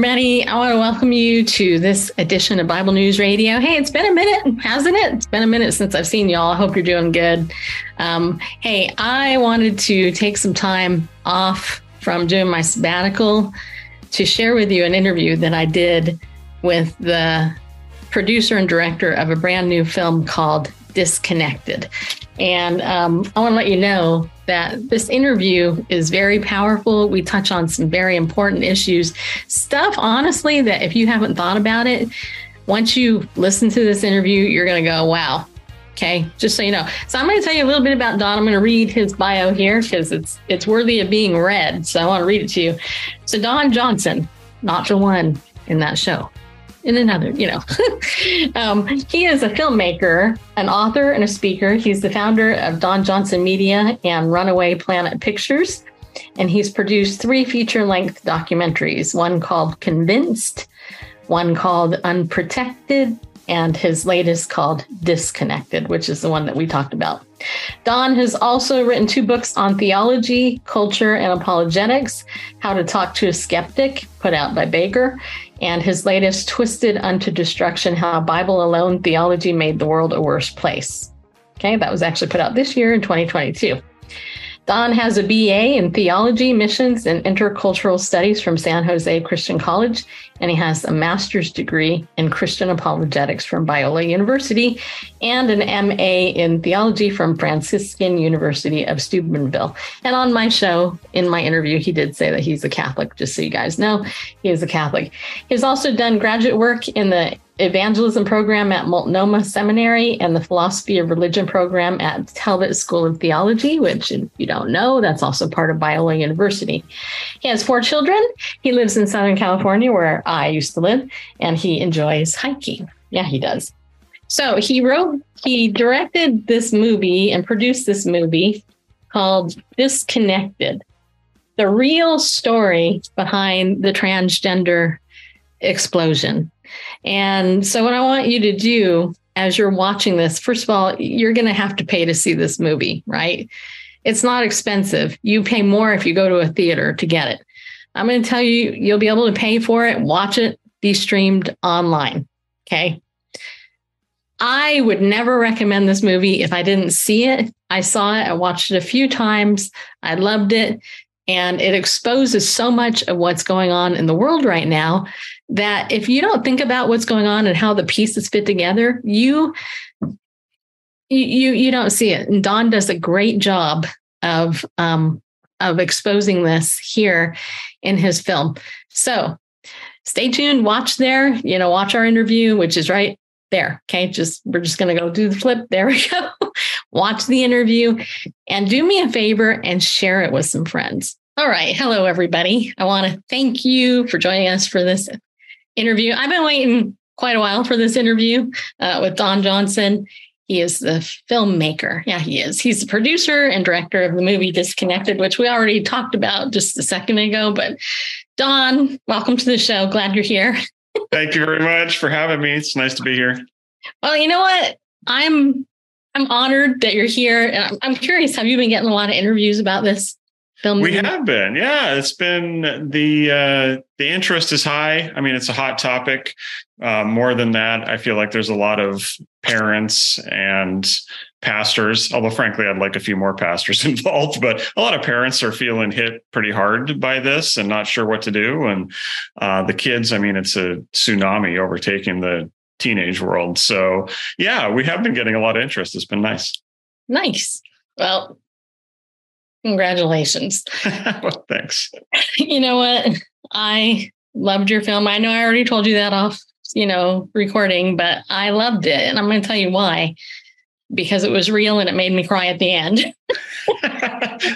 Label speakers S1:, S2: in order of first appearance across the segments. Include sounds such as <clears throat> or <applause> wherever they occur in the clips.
S1: Everybody. I want to welcome you to this edition of Bible News Radio. Hey, it's been a minute, hasn't it? It's been a minute since I've seen y'all. I hope you're doing good. Um, hey, I wanted to take some time off from doing my sabbatical to share with you an interview that I did with the producer and director of a brand new film called Dysconnected. And um, I want to let you know that this interview is very powerful. We touch on some very important issues, stuff, honestly, that if you haven't thought about it, once you listen to this interview, you're going to go, wow. Okay, just so you know. So I'm going to tell you a little bit about Don. I'm going to read his bio here because it's it's worthy of being read. So I want to read it to you. So Don Johnson, not the one in that show in another, you know. <laughs> um, he is a filmmaker, an author, and a speaker. He's the founder of Don Johnson Media and Runaway Planet Pictures. And he's produced three feature length documentaries one called Convinced, one called Unprotected, and his latest called Dysconnected, which is the one that we talked about. Don has also written two books on theology, culture, and apologetics How to Talk to a Skeptic, put out by Baker, and his latest, Twisted Unto Destruction How Bible Alone Theology Made the World a Worse Place. Okay, that was actually put out this year in 2022. Don has a BA in theology, missions, and intercultural studies from San Jose Christian College, and he has a master's degree in Christian apologetics from Biola University and an MA in theology from Franciscan University of Steubenville. And on my show, in my interview, he did say that he's a Catholic, just so you guys know, he is a Catholic. He's also done graduate work in the evangelism program at Multnomah Seminary and the philosophy of religion program at Talbot School of Theology, which, if you don't know, that's also part of Biola University. He has four children. He lives in Southern California, where I used to live, and he enjoys hiking. Yeah, he does. So he wrote, he directed this movie and produced this movie called Dysconnected the real story behind the transgender explosion. And so, what I want you to do as you're watching this, first of all, you're going to have to pay to see this movie, right? It's not expensive. You pay more if you go to a theater to get it. I'm going to tell you, you'll be able to pay for it, watch it, be streamed online. Okay. I would never recommend this movie if I didn't see it. I saw it, I watched it a few times, I loved it. And it exposes so much of what's going on in the world right now that if you don't think about what's going on and how the pieces fit together, you you you don't see it. And Don does a great job of um, of exposing this here in his film. So stay tuned, watch there, you know, watch our interview, which is right there. Okay. Just we're just gonna go do the flip. There we <laughs> go. watch the interview and do me a favor and share it with some friends. All right. Hello, everybody. I want to thank you for joining us for this interview. I've been waiting quite a while for this interview uh, with Don Johnson. He is the filmmaker. Yeah, he is. He's the producer and director of the movie Dysconnected, which we already talked about just a second ago. But Don, welcome to the show. Glad you're here. <laughs>
S2: Thank you very much for having me. It's nice to be here.
S1: Well, you know what? I'm I'm honored that you're here. And I'm, I'm curious, have you been getting a lot of interviews about this?
S2: Film? We have been, yeah. It's been the uh, the interest is high. I mean, it's a hot topic. Uh, more than that, I feel like there's a lot of parents and pastors. Although, frankly, I'd like a few more pastors <laughs> involved. But a lot of parents are feeling hit pretty hard by this and not sure what to do. And uh, the kids, I mean, it's a tsunami overtaking the teenage world. So, yeah, we have been getting a lot of interest. It's been nice.
S1: Nice. Well, Congratulations. <laughs>
S2: well, thanks.
S1: You know what? I loved your film. I know I already told you that off, you know, recording, but I loved it. And I'm going to tell you why. Because it was real and it made me cry at the end. <laughs>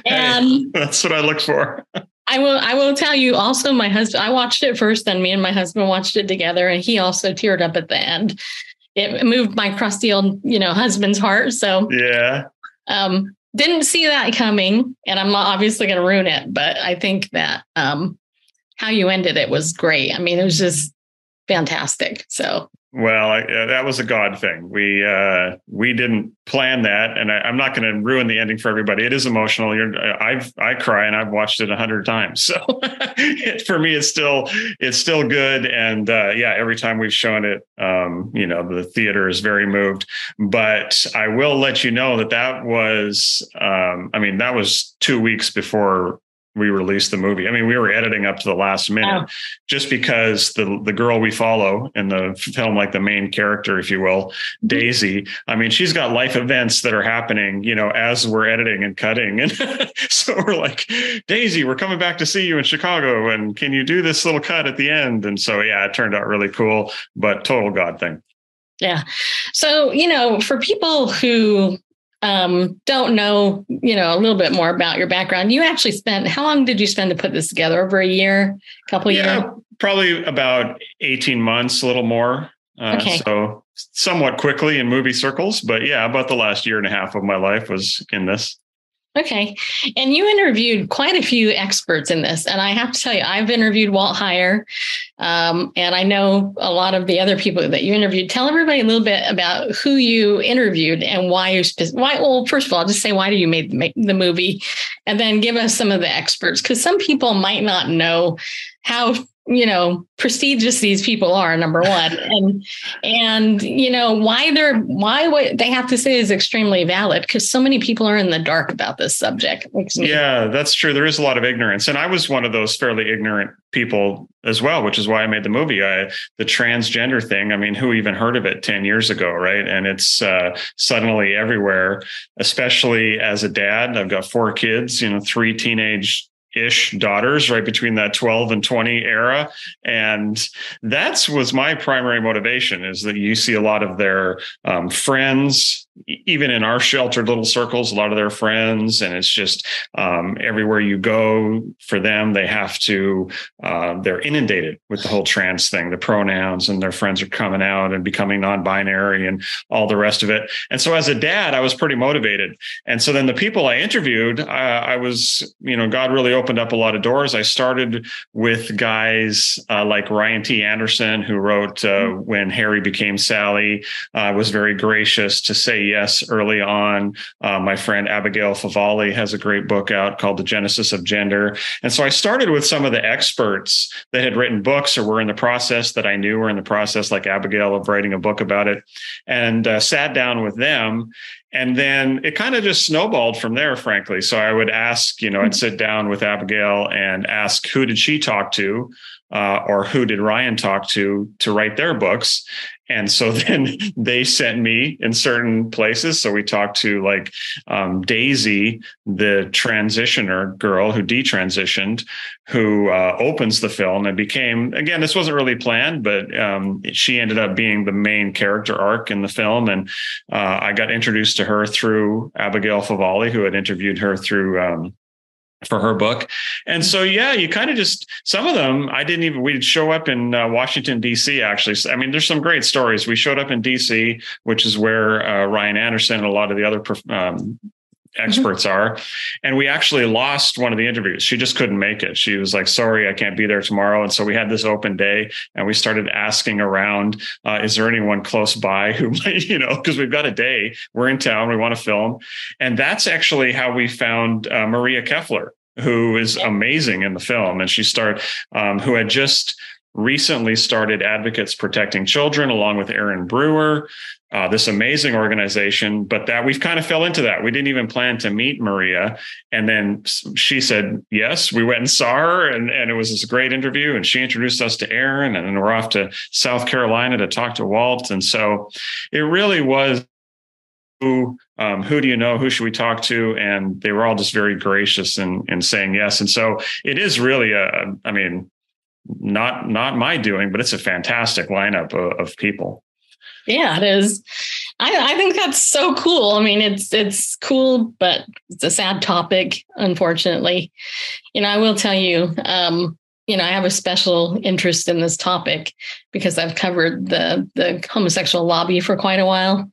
S2: and hey, that's what I look for.
S1: I will I will tell you also my husband I watched it first, then me and my husband watched it together and he also teared up at the end. It moved my crusty old, you know, husband's heart. So
S2: yeah.
S1: Um, didn't see that coming, and I'm obviously going to ruin it. But I think that um, how you ended it was great. I mean, it was just fantastic. So
S2: Well, I, uh, that was a God thing. We uh, we didn't plan that, and I, am not going to ruin the ending for everybody. It is emotional. You're, I've I cry, and I've watched it a hundred times. So <laughs> for me, it's still it's still good, and uh, yeah, every time we've shown it, um, you know, the theater is very moved. But I will let you know that that was, um, I mean, that was two weeks before we released the movie. I mean, we were editing up to the last minute, oh. just because the the girl we follow in the film, like the main character, if you will. Daisy. I mean, she's got life events that are happening, you know, as we're editing and cutting, <laughs> and so we're like, Daisy, we're coming back to see you in Chicago, and can you do this little cut at the end? And so, yeah, it turned out really cool, but total God thing.
S1: Yeah. So, you know, for people who um, don't know, you know, a little bit more about your background, you actually spent how long did you spend to put this together? Over a year, a couple yeah, years?
S2: Probably about 18 months, a little more. Uh, okay. So somewhat quickly in movie circles, but yeah, about the last year and a half of my life was in this.
S1: Okay. And you interviewed quite a few experts in this. And I have to tell you, I've interviewed Walt Heyer. Um, and I know a lot of the other people that you interviewed. Tell everybody a little bit about who you interviewed and why you, why, well, first of all, just say, why do you make the movie? And then give us some of the experts, because some people might not know how you know prestigious these people are number one. <laughs> And and you know why they're why what they have to say is extremely valid because so many people are in the dark about this subject.
S2: Yeah that's true. There is a lot of ignorance. And i was one of those fairly ignorant people as well which is why i made the movie. I, the transgender thing i mean who even heard of it 10 years ago right? And it's uh, suddenly everywhere especially as a dad. I've got four kids you know three teenage ish daughters right between that 12 and 20 era. And that's was my primary motivation is that you see a lot of their um, friends even in our sheltered little circles, a lot of their friends, and it's just um, everywhere you go for them, they have to, uh, they're inundated with the whole trans thing, the pronouns, and their friends are coming out and becoming non binary and all the rest of it. And so as a dad, I was pretty motivated. And so then the people I interviewed, uh, I was, you know, God really opened up a lot of doors. I started with guys uh, like Ryan T. Anderson, who wrote uh, mm-hmm. When Harry Became Sally, uh, was very gracious to say yes early on. Uh, my friend Abigail Favale has a great book out called The Genesis of Gender. And so I started with some of the experts that had written books or were in the process that I knew were in the process, like Abigail, of writing a book about it, and uh, sat down with them. And then it kind of just snowballed from there, frankly. So I would ask, you know, I'd sit down with Abigail and ask, who did she talk to? Uh, or who did Ryan talk to to write their books? And so <laughs> then they sent me in certain places. So we talked to like um, Daisy, the transitioner girl who detransitioned, who uh, opens the film and became, again, this wasn't really planned, but um, she ended up being the main character arc in the film. And uh, I got introduced to her through Abigail Favale, who had interviewed her through um, for her book. And so, yeah, you kind of just some of them I didn't even. We'd show up in uh, Washington D.C. Actually, I mean, there's some great stories. We showed up in D.C., which is where uh, Ryan Anderson and a lot of the other um, experts mm-hmm. are. And we actually lost one of the interviews. She just couldn't make it. She was like, sorry, I can't be there tomorrow. And so we had this open day and we started asking around, uh, is there anyone close by who <laughs> might, you know, because we've got a day, we're in town, we want to film. And that's actually how we found uh, Maria Keffler, who is amazing in the film. And she started, um, who had just recently started Advocates Protecting Children along with Erin Brewer uh, this amazing organization, but that we've kind of fell into that. We didn't even plan to meet Maria. And then she said, yes, we went and saw her and, and it was this great interview. And she introduced us to Erin. and then we're off to South Carolina to talk to Walt. And so it really was who, um, who do you know? Who should we talk to? And they were all just very gracious in, in saying yes. And so it is really a, I mean, not, not my doing, but it's a fantastic lineup of, of people.
S1: Yeah, it is. I, I think that's so cool. I mean, it's it's cool, but it's a sad topic, unfortunately. You know, I will tell you, um, you know, I have a special interest in this topic because I've covered the the homosexual lobby for quite a while.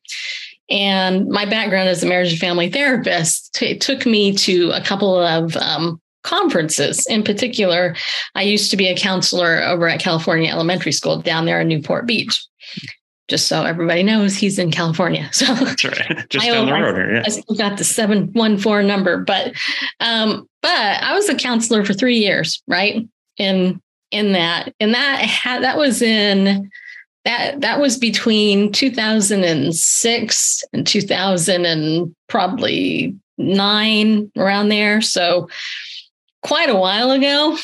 S1: And my background as a marriage and family therapist it took me to a couple of um, conferences. In particular, I used to be a counselor over at California Elementary School down there in Newport Beach. just so everybody knows he's in California. So
S2: that's right. <laughs> Just down the road here. Yeah.
S1: I still got the 714 number, but um, but I was a counselor for three years, right? In in that. And that had that was in that that was between 2006 and 2000 and probably nine around there. So quite a while ago.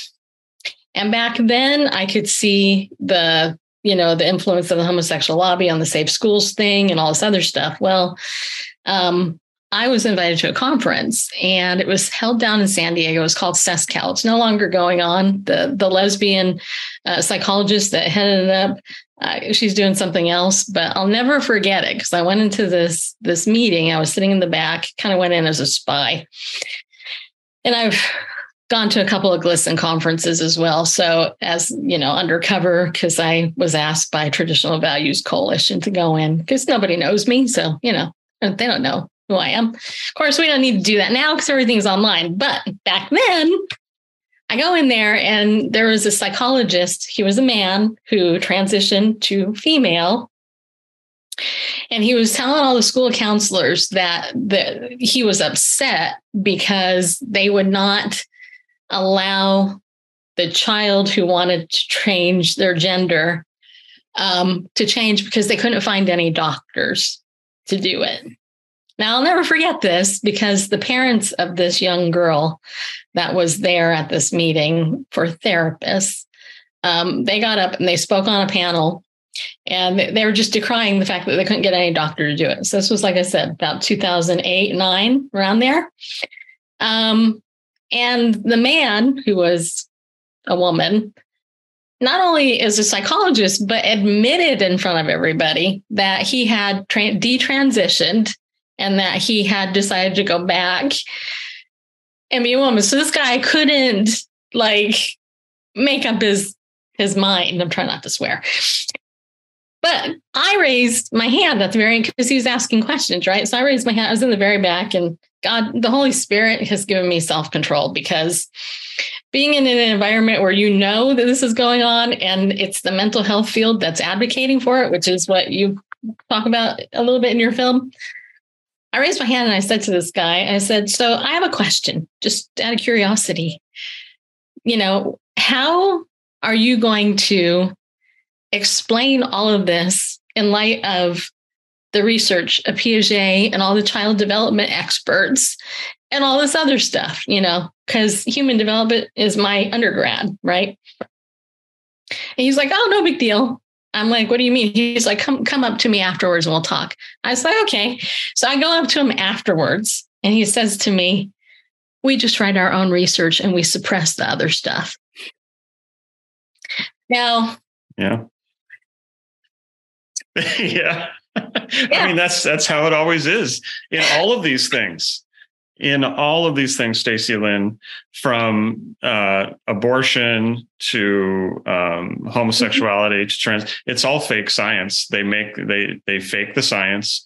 S1: And back then I could see the, you know, the influence of the homosexual lobby on the safe schools thing and all this other stuff. Well, um, I was invited to a conference and it was held down in San Diego. It was called SESCAL. It's no longer going on. The, the lesbian uh, psychologist that headed it up, uh, she's doing something else, but I'll never forget it because I went into this, this meeting. I was sitting in the back, kind of went in as a spy. And I've gone to a couple of GLSEN conferences as well. So as you know, undercover, because I was asked by Traditional Values Coalition to go in because nobody knows me. So, you know, they don't know who I am. Of course, we don't need to do that now because everything's online. But back then, I go in there and there was a psychologist. He was a man who transitioned to female. And he was telling all the school counselors that, that he was upset because they would not allow the child who wanted to change their gender um, to change because they couldn't find any doctors to do it. Now, I'll never forget this because the parents of this young girl that was there at this meeting for therapists, um, they got up and they spoke on a panel and they were just decrying the fact that they couldn't get any doctor to do it. So this was, like I said, about 2008, nine, around there. Um, and the man who was a woman not only is a psychologist, but admitted in front of everybody that he had tra- detransitioned and that he had decided to go back and be a woman. So this guy couldn't like make up his his mind. I'm trying not to swear. But I raised my hand at the very end because he was asking questions, right? So I raised my hand. I was in the very back, and God, the Holy Spirit has given me self control because being in an environment where you know that this is going on and it's the mental health field that's advocating for it, which is what you talk about a little bit in your film. I raised my hand and I said to this guy, I said, So I have a question, just out of curiosity. You know, how are you going to explain all of this in light of the research of Piaget and all the child development experts and all this other stuff, you know, because human development is my undergrad, right? And he's like, oh, no big deal. I'm like, what do you mean? He's like, come come up to me afterwards and we'll talk. I was like, okay. So I go up to him afterwards and he says to me, we just write our own research and we suppress the other stuff. Now,
S2: yeah. <laughs> yeah. Yeah. <laughs> I mean, that's that's how it always is in all of these things. In all of these things, Stacy Lynn, from uh, abortion to um, homosexuality to trans, it's all fake science. They make they they fake the science.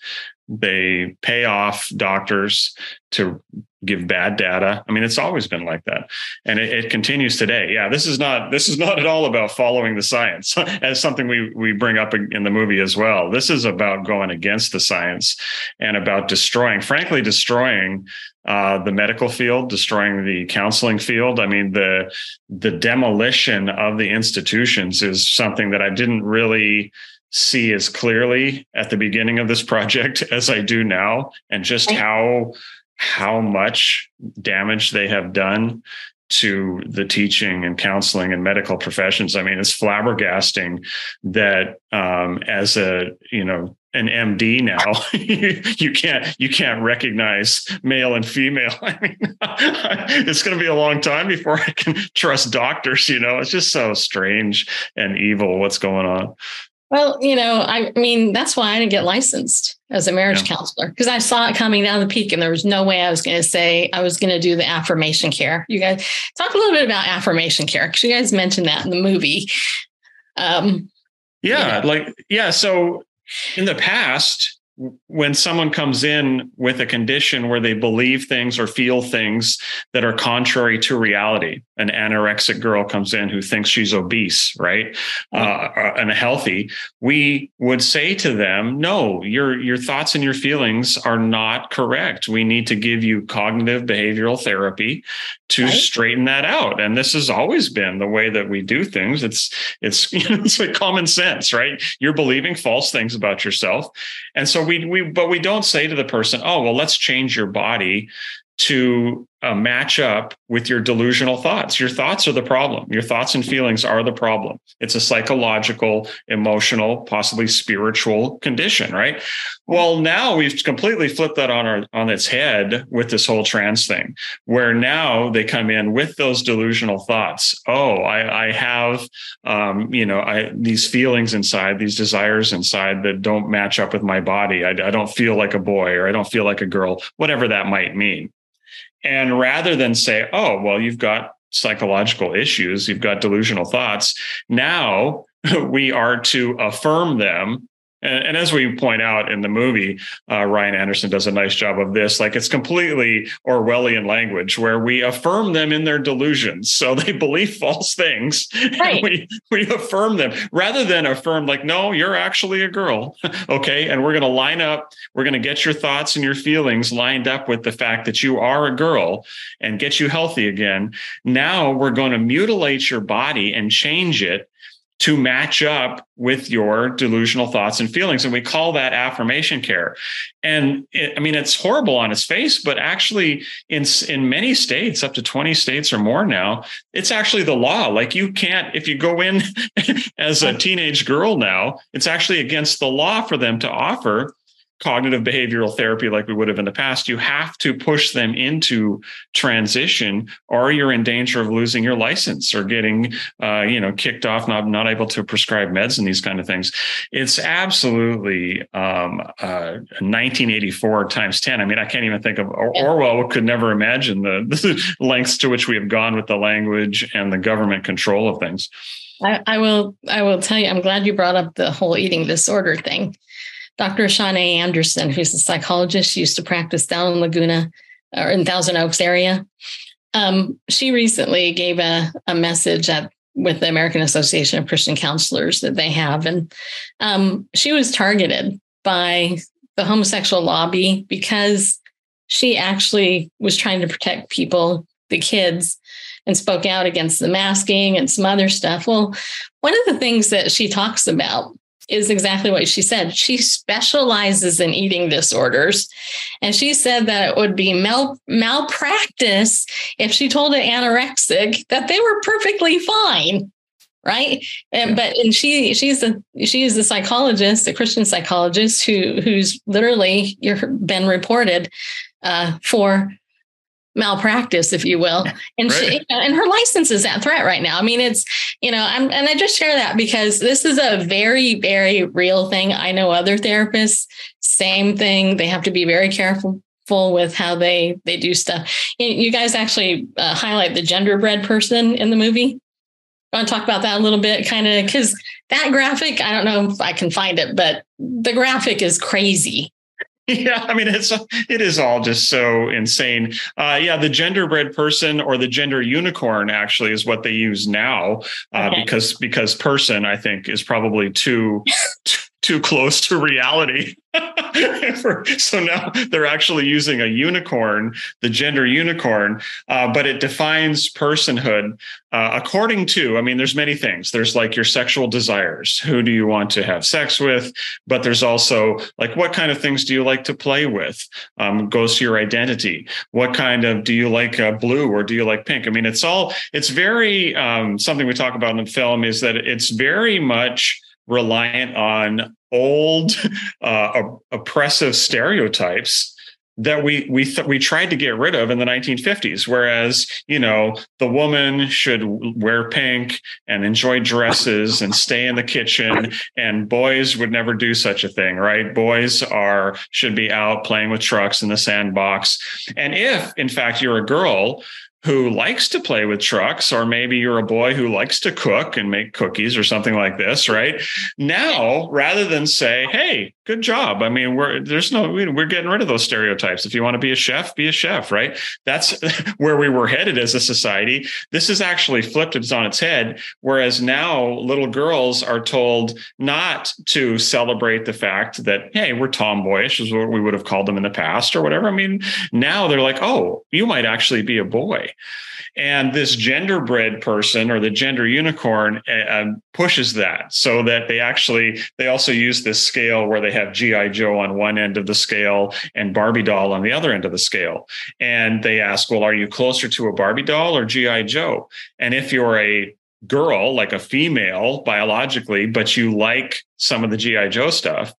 S2: They pay off doctors to give bad data. I mean, it's always been like that, and it, it, continues today. Yeah, this is not this is not at all about following the science, <laughs> as something we we bring up in the movie as well. This is about going against the science and about destroying, frankly, destroying uh, the medical field, destroying the counseling field. I mean, the the demolition of the institutions is something that I didn't really see as clearly at the beginning of this project <laughs> as I do now, and just how how much damage they have done to the teaching and counseling and medical professions. I mean, it's flabbergasting that um, as a you know an MD now, <laughs> you can't you can't recognize male and female. <laughs> I mean, it's going to be a long time before I can trust doctors. You know, it's just so strange and evil what's going on.
S1: Well, you know, I mean, that's why I didn't get licensed as a marriage yeah. counselor because I saw it coming down the peak and there was no way I was going to say I was going to do the affirmation care. You guys talk a little bit about affirmation care because you guys mentioned that in the movie. Um,
S2: yeah, you know. like, yeah. So in the past, when someone comes in with a condition where they believe things or feel things that are contrary to reality, an anorexic girl comes in who thinks she's obese, right, uh, uh, and healthy, we would say to them, "No, your your thoughts and your feelings are not correct. We need to give you cognitive behavioral therapy to right. straighten that out." And this has always been the way that we do things. It's it's <laughs> you know, it's like common sense, right? You're believing false things about yourself, and so we we but we don't say to the person, "Oh, well, let's change your body to uh, match up with your delusional thoughts. Your thoughts are the problem. Your thoughts and feelings are the problem. It's a psychological, emotional, possibly spiritual condition, right? Well, now we've completely flipped that on our on its head with this whole trans thing, where now they come in with those delusional thoughts. Oh, I, I have, um, you know, I these feelings inside, these desires inside that don't match up with my body. I, I don't feel like a boy, or I don't feel like a girl, whatever that might mean. And rather than say, oh, well, you've got psychological issues, you've got delusional thoughts, now <laughs> we are to affirm them and, and, as we point out in the movie, uh, Ryan Anderson does a nice job of this. Like it's completely Orwellian language where we affirm them in their delusions. So <laughs> they believe false things. Right. we, we affirm them rather than affirm, like, no, you're actually a girl. <laughs> okay. And we're going to line up, we're going to get your thoughts and your feelings lined up with the fact that you are a girl and get you healthy again. Now we're going to mutilate your body and change it to match up with your delusional thoughts and feelings. And we call that affirmation care. And it, I mean, it's horrible on its face, but actually, in, in many states, up to 20 states or more now, it's actually the law. Like, you can't, if you go in <laughs> as a teenage girl now, it's actually against the law for them to offer cognitive behavioral therapy like we would have in the past, you have to push them into transition, or you're in danger of losing your license or getting, uh, you know, kicked off, not not able to prescribe meds and these kind of things. It's absolutely um, uh, 1984 times 10. I mean, I can't even think of Orwell could never imagine the, <laughs> the lengths to which we have gone with the language and the government control of things.
S1: I, I will. I will tell you. I'm glad you brought up the whole eating disorder thing Dr. Shawn A. Anderson, who's a psychologist, used to practice down in Laguna or in Thousand Oaks area. Um, she recently gave a, a message at with the American Association of Christian Counselors that they have. And um, she was targeted by the homosexual lobby because she actually was trying to protect people, the kids, and spoke out against the masking and some other stuff. Well, one of the things that she talks about is exactly what she said. She specializes in eating disorders. And she said that it would be mal- malpractice if she told an anorexic that they were perfectly fine. Right. And but and she she's a she is a psychologist, a Christian psychologist who who's literally been reported uh, for malpractice, if you will. And right. she, and her license is at threat right now. I mean, it's, you know, I'm, and I just share that because this is a very, very real thing. I know other therapists, same thing. They have to be very careful with how they they do stuff. You guys actually uh, highlight the gender genderbread person in the movie. I want to talk about that a little bit, kind of because that graphic, I don't know if I can find it, but the graphic is crazy. <laughs>
S2: Yeah, I mean it's it is all just so insane. Uh, yeah, the genderbread person or the gender unicorn actually is what they use now uh, okay. because because person I think is probably too <laughs> too close to reality. <laughs> so now they're actually using a unicorn, the gender unicorn, uh, but it defines personhood uh, according to. I mean, there's many things. There's like your sexual desires. Who do you want to have sex with? But there's also like what kind of things do you like to play with? Um, goes to your identity. What kind of do you like uh, blue or do you like pink? I mean, it's all. It's very um, something we talk about in the film is that it's very much reliant on old uh, oppressive stereotypes that we we th- we tried to get rid of in the 1950s whereas you know the woman should wear pink and enjoy dresses and stay in the kitchen and boys would never do such a thing right? Boys are should be out playing with trucks in the sandbox. And if in fact you're a girl who likes to play with trucks, or maybe you're a boy who likes to cook and make cookies or something like this, right? Now, rather than say, hey, good job. I mean, we're there's no we're getting rid of those stereotypes. If you want to be a chef, be a chef, right? That's <laughs> where we were headed as a society. This is actually flipped it's on its head. Whereas now little girls are told not to celebrate the fact that hey, we're tomboyish, is what we would have called them in the past or whatever. I mean, now they're like, oh, you might actually be a boy. And this gender genderbread person or the gender unicorn uh, pushes that so that they actually, they also use this scale where they have G.I. Joe on one end of the scale and Barbie doll on the other end of the scale. And they ask, well, are you closer to a Barbie doll or G.I. Joe? And if you're a girl, like a female biologically, but you like some of the G.I. Joe stuff,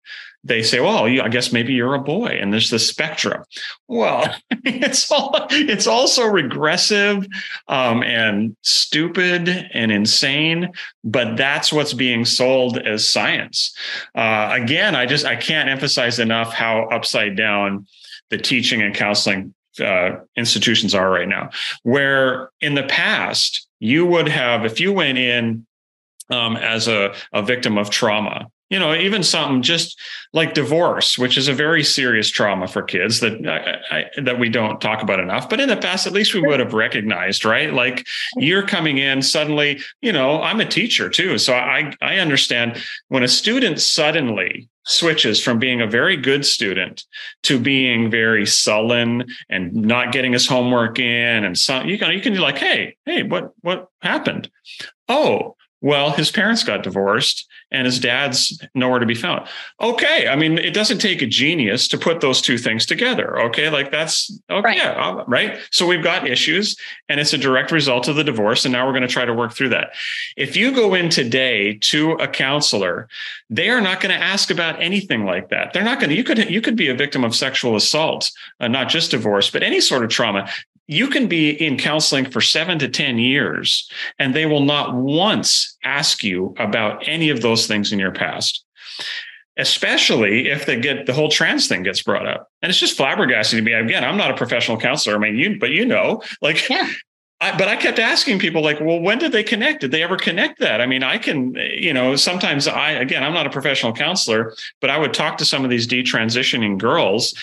S2: they say, well, I guess maybe you're a boy and there's the spectrum. Well, <laughs> it's all, it's also regressive um, and stupid and insane, but that's what's being sold as science. Uh, again, I just, I can't emphasize enough how upside down the teaching and counseling uh, institutions are right now, where in the past, you would have, if you went in um, as a, a victim of trauma you know even something just like divorce which is a very serious trauma for kids that I, I, that we don't talk about enough but in the past at least we would have recognized right? Like you're coming in suddenly you know i'm a teacher too. So i i understand when a student suddenly switches from being a very good student to being very sullen and not getting his homework in and so you can you can be like hey hey what what happened? Oh well his parents got divorced and his dad's nowhere to be found. Okay, I mean, it doesn't take a genius to put those two things together. Okay, like that's okay, right. Yeah, right. So we've got issues, and it's a direct result of the divorce, and now we're going to try to work through that. If you go in today to a counselor, they are not going to ask about anything like that. They're not going to. You could you could be a victim of sexual assault, uh, not just divorce, but any sort of trauma you can be in counseling for seven to 10 years, and they will not once ask you about any of those things in your past. Especially if they get the whole trans thing gets brought up. And it's just flabbergasting to me. Again, I'm not a professional counselor. I mean, you, but you know, like yeah. I, but I kept asking people like, well, when did they connect? Did they ever connect that? I mean, I can, you know, sometimes I, again, I'm not a professional counselor, but I would talk to some of these detransitioning girls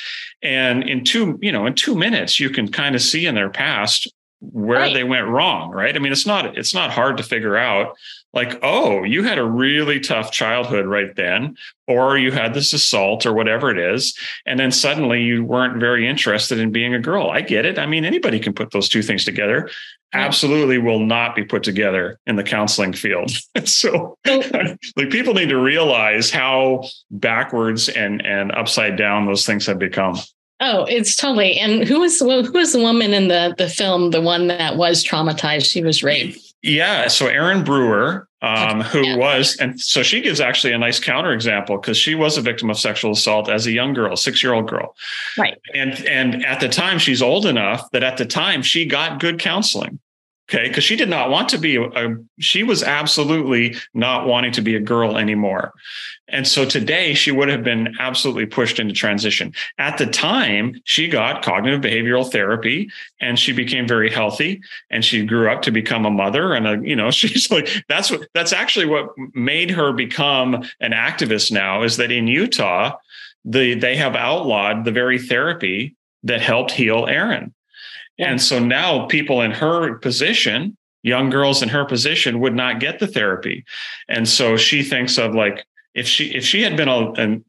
S2: and in two, you know, in two minutes, you can kind of see in their past where right. they went wrong. Right. I mean, it's not, it's not hard to figure out like, oh, you had a really tough childhood right then, or you had this assault or whatever it is. And then suddenly you weren't very interested in being a girl. I get it. I mean, anybody can put those two things together. Absolutely will not be put together in the counseling field. <laughs> so <laughs> like people need to realize how backwards and, and upside down those things have become.
S1: Oh, it's totally. And who was who was the woman in the the film, the one that was traumatized? She was raped.
S2: Yeah. So Erin Brewer, um, who yeah. was, and so she gives actually a nice counterexample because she was a victim of sexual assault as a young girl, six year old girl.
S1: Right.
S2: And and at the time, she's old enough that at the time she got good counseling. Okay, because she did not want to be a, she was absolutely not wanting to be a girl anymore. And so today she would have been absolutely pushed into transition. At the time, she got cognitive behavioral therapy and she became very healthy and she grew up to become a mother and a, you know, <laughs> she's like that's what that's actually what made her become an activist now is that in Utah, the they have outlawed the very therapy that helped heal Erin. And so now people in her position, young girls in her position would not get the therapy. And so she thinks of like, if she if she had been a, an,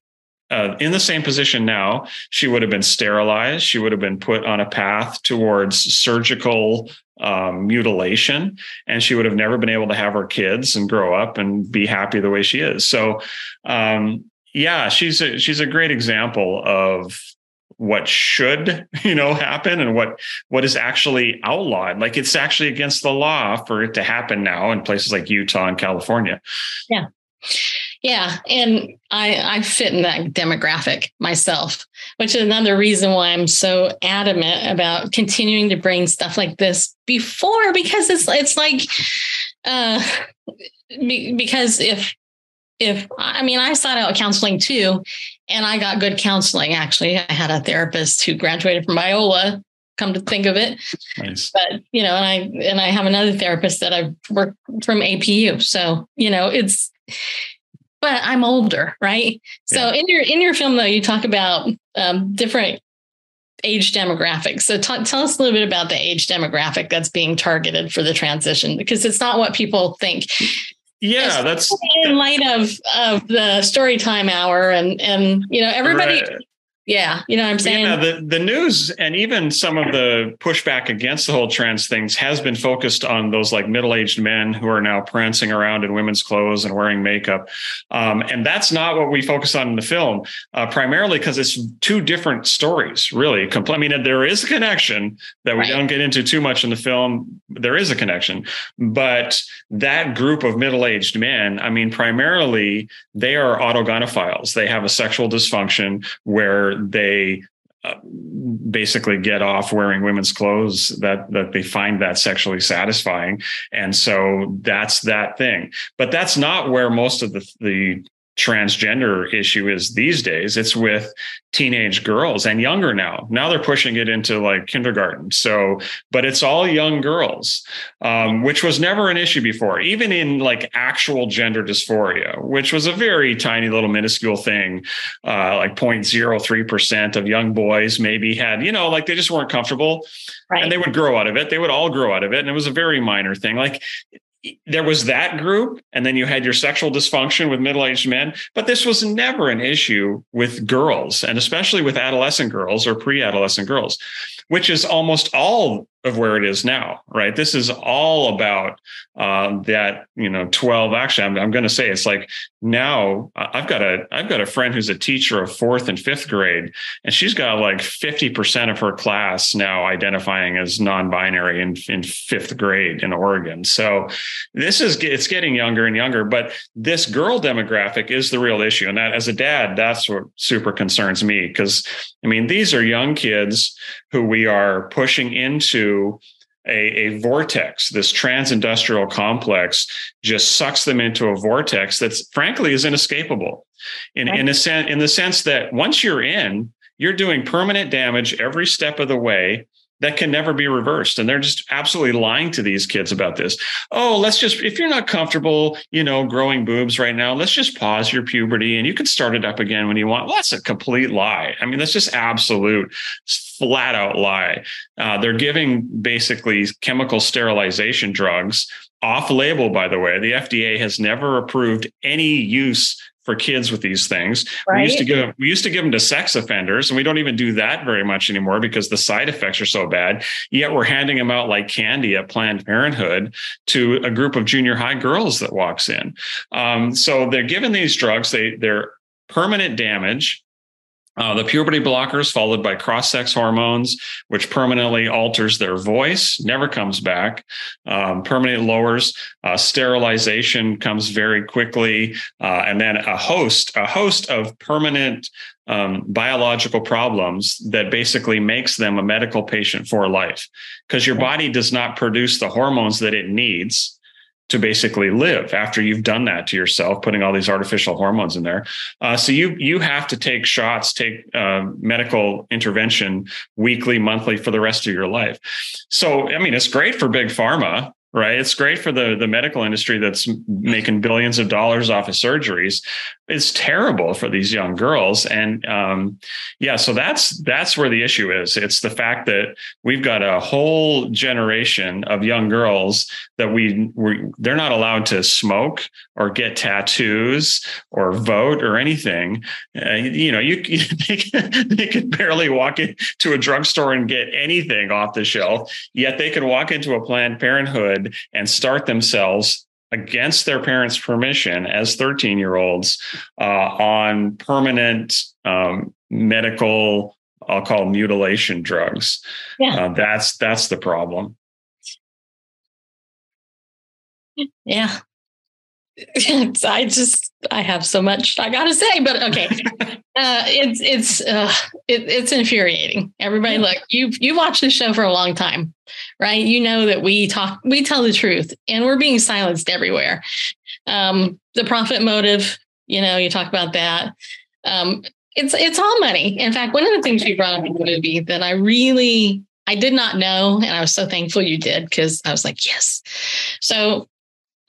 S2: uh, in the same position now, she would have been sterilized. She would have been put on a path towards surgical um, mutilation, and she would have never been able to have her kids and grow up and be happy the way she is. So, um, yeah, she's a, she's a great example of what should <laughs> you know happen and what what is actually outlawed. Like it's actually against the law for it to happen now in places like utah and california.
S1: Yeah. Yeah. And i i fit in that demographic myself which is another reason why i'm so adamant about continuing to bring stuff like this before because it's it's like uh because if if I mean, I sought out counseling too, and I got good counseling. Actually, I had a therapist who graduated from Biola. Come to think of it, nice. but you know, and I and I have another therapist that I've worked from APU. So you know, it's but I'm older, right? So in your in your film though, you talk about um, different age demographics. So t- tell us a little bit about the age demographic that's being targeted for the transition because it's not what people think.
S2: Yeah, that's
S1: in light of of the story time hour and and you know everybody right. Yeah, you know what I'm saying?
S2: Yeah, the, the news and even some of the pushback against the whole trans things has been focused on those like middle-aged men who are now prancing around in women's clothes and wearing makeup. Um, and that's not what we focus on in the film, uh, primarily because it's two different stories, really. I mean, there is a connection that we right. don't get into too much in the film. There is a connection, but that group of middle-aged men, I mean, primarily they are autogynephiles. They have a sexual dysfunction where they uh, basically get off wearing women's clothes that that they find that sexually satisfying. And so that's that thing. But that's not where most of the the transgender issue is these days. It's with teenage girls and younger now. Now they're pushing it into like kindergarten. So, but it's all young girls, um, which was never an issue before, even in like actual gender dysphoria, which was a very tiny little minuscule thing. Uh, like 0.03% of young boys maybe had, you know, like they just weren't comfortable. Right. And they would grow out of it. They would all grow out of it. And it was a very minor thing. Like there was that group, and then you had your sexual dysfunction with middle aged men. But this was never an issue with girls, and especially with adolescent girls or pre adolescent girls, which is almost all of where it is now, right? This is all about uh, that, you know, 12. Actually, I'm, I'm going to say it's like now I've got a I've got a friend who's a teacher of fourth and fifth grade, and she's got like 50% of her class now identifying as non-binary in, in fifth grade in Oregon. So this is it's getting younger and younger, but this girl demographic is the real issue. And that as a dad, that's what super concerns me. Because I mean, these are young kids who we are pushing into a, a, vortex, this trans-industrial complex just sucks them into a vortex that's frankly is inescapable. In, in a sense, in the sense that once you're in, you're doing permanent damage every step of the way that can never be reversed. And they're just absolutely lying to these kids about this. Oh, let's just, if you're not comfortable, you know, growing boobs right now, let's just pause your puberty and you can start it up again when you want. Well, that's a complete lie. I mean, that's just absolute flat out lie. Uh, they're giving basically chemical sterilization drugs off label, by the way. The FDA has never approved any use for kids with these things. Right. We used to give them, we used to give them to sex offenders, and we don't even do that very much anymore because the side effects are so bad. Yet we're handing them out like candy at Planned Parenthood to a group of junior high girls that walks in. Um, so they're given these drugs. They they're permanent damage. Uh, the puberty blockers, followed by cross sex hormones, which permanently alters their voice, never comes back. Um, permanent lowers uh, sterilization comes very quickly, uh, and then a host, a host of permanent um, biological problems that basically makes them a medical patient for life, because your body does not produce the hormones that it needs to basically live after you've done that to yourself, putting all these artificial hormones in there. Uh, so you you have to take shots, take uh, medical intervention weekly, monthly for the rest of your life. So I mean, it's great for big pharma right? It's great for the the medical industry that's making billions of dollars off of surgeries. It's terrible for these young girls, and um, yeah, so that's that's where the issue is. It's the fact that we've got a whole generation of young girls that we we they're not allowed to smoke or get tattoos or vote or anything. Uh, you know, you <laughs> they can, they can barely walk into a drugstore and get anything off the shelf. Yet they can walk into a Planned Parenthood and start themselves against their parents' permission as 13 year olds uh, on permanent um, medical, I'll call mutilation drugs. Yeah. Uh, that's that's the problem.
S1: Yeah. <laughs> I just I have so much I gotta say, but okay, <laughs> uh, it's it's uh, it, it's infuriating. Everybody, look, you've you watched this show for a long time, right? You know that we talk, we tell the truth, and we're being silenced everywhere. Um, the profit motive, you know, you talk about that. Um, it's it's all money. In fact, one of the things you brought up in the movie that I really I did not know, and I was so thankful you did because I was like, yes. So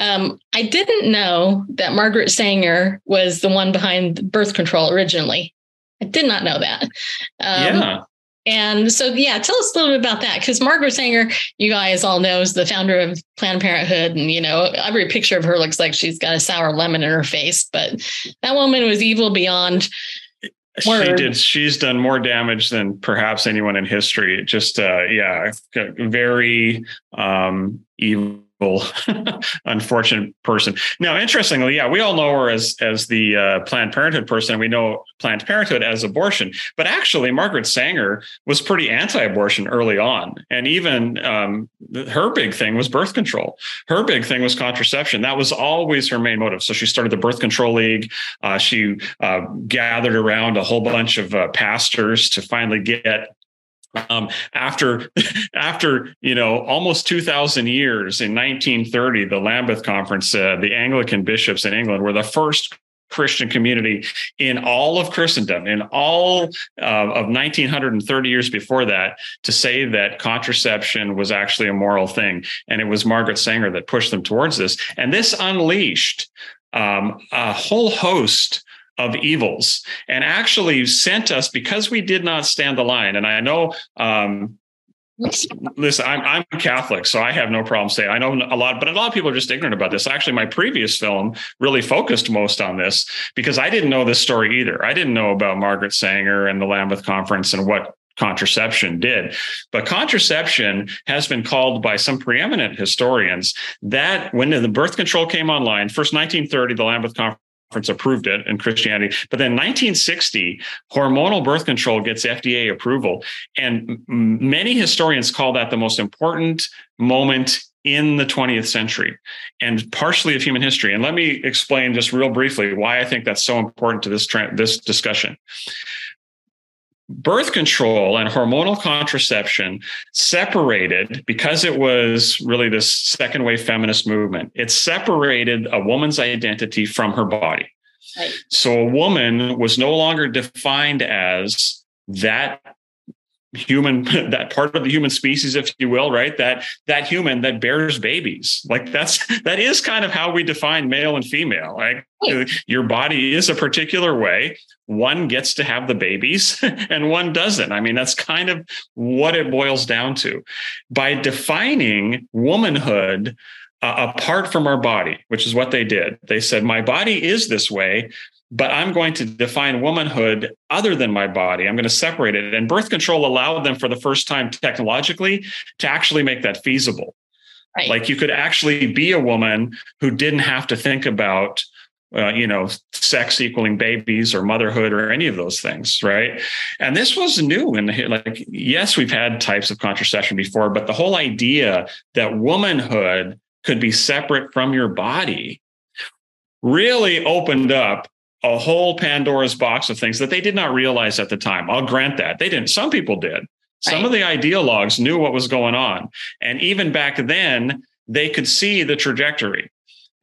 S1: Um, I didn't know that Margaret Sanger was the one behind birth control originally. I did not know that. Um, yeah. And so, yeah, tell us a little bit about that because Margaret Sanger, you guys all know, is the founder of Planned Parenthood, and you know every picture of her looks like she's got a sour lemon in her face. But that woman was evil beyond.
S2: Word. She did. She's done more damage than perhaps anyone in history. Just, uh, yeah, very um, evil <laughs> unfortunate person. Now, interestingly, yeah, we all know her as as the uh, Planned Parenthood person. We know Planned Parenthood as abortion, but actually, Margaret Sanger was pretty anti-abortion early on, and even um, her big thing was birth control. Her big thing was contraception. That was always her main motive. So she started the Birth Control League. Uh, she uh, gathered around a whole bunch of uh, pastors to finally get um, after <laughs> after you know almost 2000 years in 1930 the lambeth conference uh, the anglican bishops in england were the first christian community in all of christendom in all uh, of 1930 years before that to say that contraception was actually a moral thing. And it was margaret sanger that pushed them towards this. And this unleashed um, a whole host of evils and actually sent us because we did not stand the line. And I know, um, listen, I'm, I'm Catholic, so I have no problem saying I know a lot, but a lot of people are just ignorant about this. Actually, my previous film really focused most on this because I didn't know this story either. I didn't know about Margaret Sanger and the Lambeth Conference and what contraception did. But contraception has been called by some preeminent historians that when the birth control came online, first 1930, the Lambeth Conference approved it in Christianity. But then 1960, hormonal birth control gets FDA approval. And many historians call that the most important moment in the 20th century and partially of human history. And let me explain just real briefly why I think that's so important to this, this discussion birth control and hormonal contraception separated because it was really this second wave feminist movement it separated a woman's identity from her body right. so a woman was no longer defined as that human <laughs> that part of the human species if you will right? That that human that bears babies. Like that's <laughs> that is kind of how we define male and female. Like your body is a particular way. One gets to have the babies <laughs> and one doesn't. I mean that's kind of what it boils down to. By defining womanhood uh, apart from our body which is what they did they said my body is this way but I'm going to define womanhood other than my body. I'm going to separate it. And birth control allowed them for the first time technologically to actually make that feasible. Right. Like you could actually be a woman who didn't have to think about, uh, you know, sex equaling babies or motherhood or any of those things, right? And this was new. And like, yes, we've had types of contraception before, but the whole idea that womanhood could be separate from your body really opened up a whole Pandora's box of things that they did not realize at the time. I'll grant that. They didn't. Some people did. Some right. of the ideologues knew what was going on. And even back then, they could see the trajectory.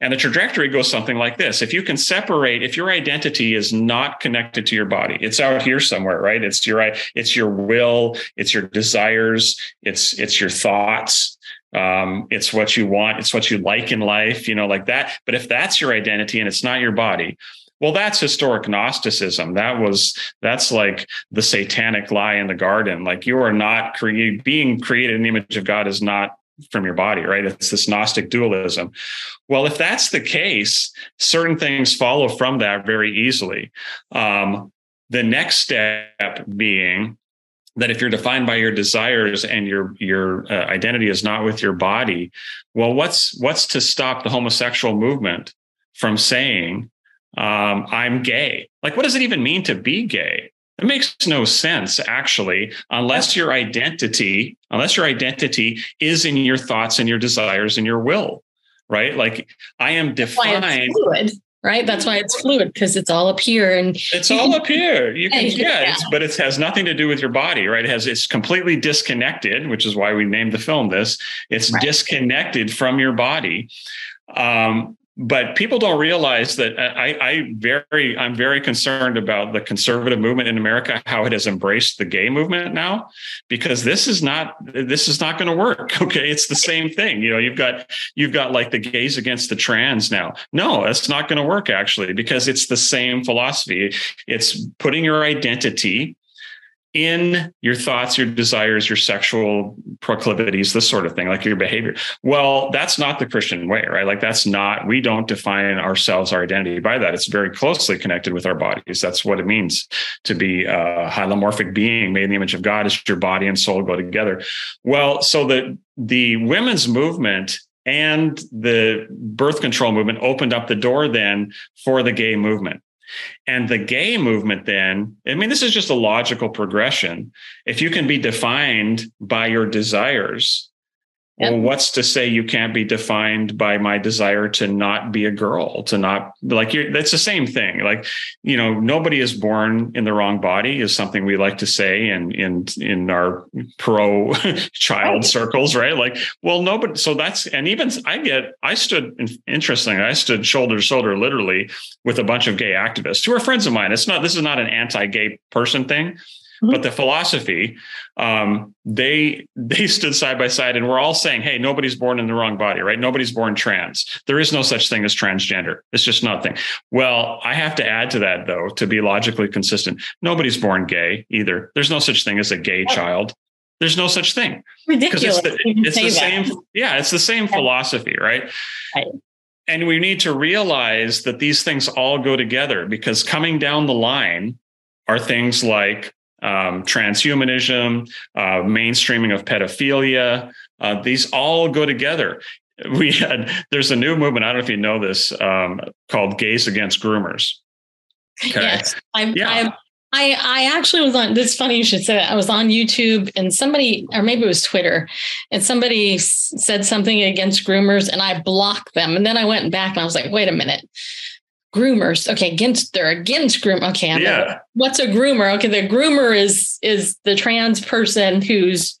S2: And the trajectory goes something like this. If you can separate, if your identity is not connected to your body, it's out here somewhere, right? It's your it's your will, it's your desires, it's it's your thoughts, um, it's what you want, it's what you like in life, you know, like that. But if that's your identity and it's not your body, well, that's historic Gnosticism. That was that's like the satanic lie in the garden. Like you are not being created in the image of God is not from your body, right? It's this Gnostic dualism. Well, if that's the case, certain things follow from that very easily. Um, the next step being that if you're defined by your desires and your your uh, identity is not with your body, well, what's what's to stop the homosexual movement from saying um, I'm gay. Like, what does it even mean to be gay? It makes no sense, actually, unless your identity, unless your identity is in your thoughts and your desires and your will, right? Like, I am defined.
S1: Fluid, right? That's why it's fluid because it's all up here and
S2: it's all up here. You can, yeah, yeah. but it has nothing to do with your body, right? It has it's completely disconnected, which is why we named the film this. It's right. disconnected from your body. Um, but people don't realize that uh, I, I very I'm very concerned about the conservative movement in America, how it has embraced the gay movement now, because this is not this is not going to work. <laughs> Okay, it's the same thing. You know, you've got you've got like the gays against the trans now. No, it's not going to work actually because it's the same philosophy. It's putting your identity in your thoughts, your desires, your sexual proclivities, this sort of thing, like your behavior. Well, that's not the Christian way, right? Like that's not, we don't define ourselves, our identity by that. It's very closely connected with our bodies. That's what it means to be a hylomorphic being made in the image of God is your body and soul go together. Well, so the, the women's movement and the birth control movement opened up the door then for the gay movement. And the gay movement, then, I mean, this is just a logical progression. If you can be defined by your desires. Well, what's to say you can't be defined by my desire to not be a girl, to not like you're, that's the same thing. Like, you know, nobody is born in the wrong body is something we like to say in, in, in our pro <laughs> child circles, right? Like, well, nobody, so that's, and even I get, I stood, interesting, I stood shoulder to shoulder literally with a bunch of gay activists who are friends of mine. It's not, this is not an anti gay person thing Mm-hmm. But the philosophy, um, they they stood side by side, and we're all saying, "Hey, nobody's born in the wrong body, right? Nobody's born trans. There is no such thing as transgender. It's just nothing." Well, I have to add to that though to be logically consistent. Nobody's born gay either. There's no such thing as a gay oh. child. There's no such thing.
S1: Ridiculous.
S2: It's the, it's the same. Yeah, it's the same philosophy, right? right? And we need to realize that these things all go together because coming down the line are things like um, transhumanism, uh, mainstreaming of pedophilia. Uh, these all go together. <laughs> We had there's a new movement. I don't know if you know this um, called Gays Against Groomers.
S1: Okay. Yes, I'm, yeah. I'm, I I actually was on. This funny you should say that. I was on YouTube and somebody, or maybe it was Twitter, and somebody said something against groomers, and I blocked them. And then I went back and I was like, wait a minute groomers okay against they're against groom okay I'm yeah. Like, what's a groomer okay the groomer is is the trans person who's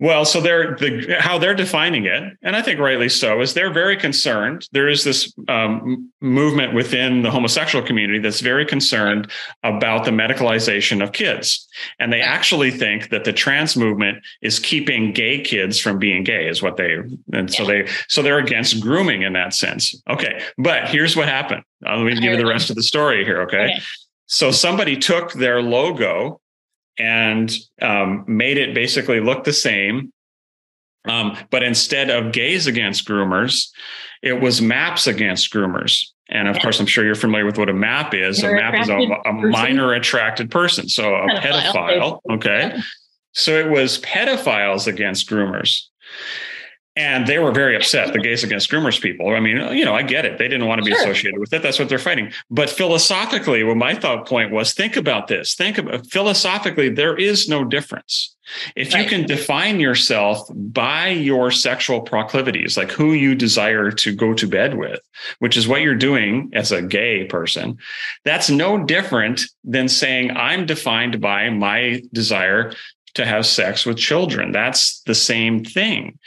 S2: well, so they're the how they're defining it, and I think rightly so, is they're very concerned. There is this um, movement within the homosexual community that's very concerned about the medicalization of kids, and they actually think that the trans movement is keeping gay kids from being gay, is what they, and so they, so they're against grooming in that sense. Okay, but here's what happened. Uh, let me give you the rest of the story here. Okay. okay. So somebody took their logo and um, made it basically look the same. Um, but instead of gays against groomers, it was maps against groomers. And of course, I'm sure you're familiar with what a map is. a map is a, a minor attracted person. So a pedophile. pedophile okay. So it was pedophiles against groomers. And they were very upset, the gays against groomers people. I mean, you know, I get it. They didn't want to be sure. associated with it. That's what they're fighting. But philosophically, what my thought point was think about this. Think about philosophically, there is no difference. If right. you can define yourself by your sexual proclivities, like who you desire to go to bed with, which is what you're doing as a gay person, that's no different than saying, I'm defined by my desire to have sex with children. That's the same thing.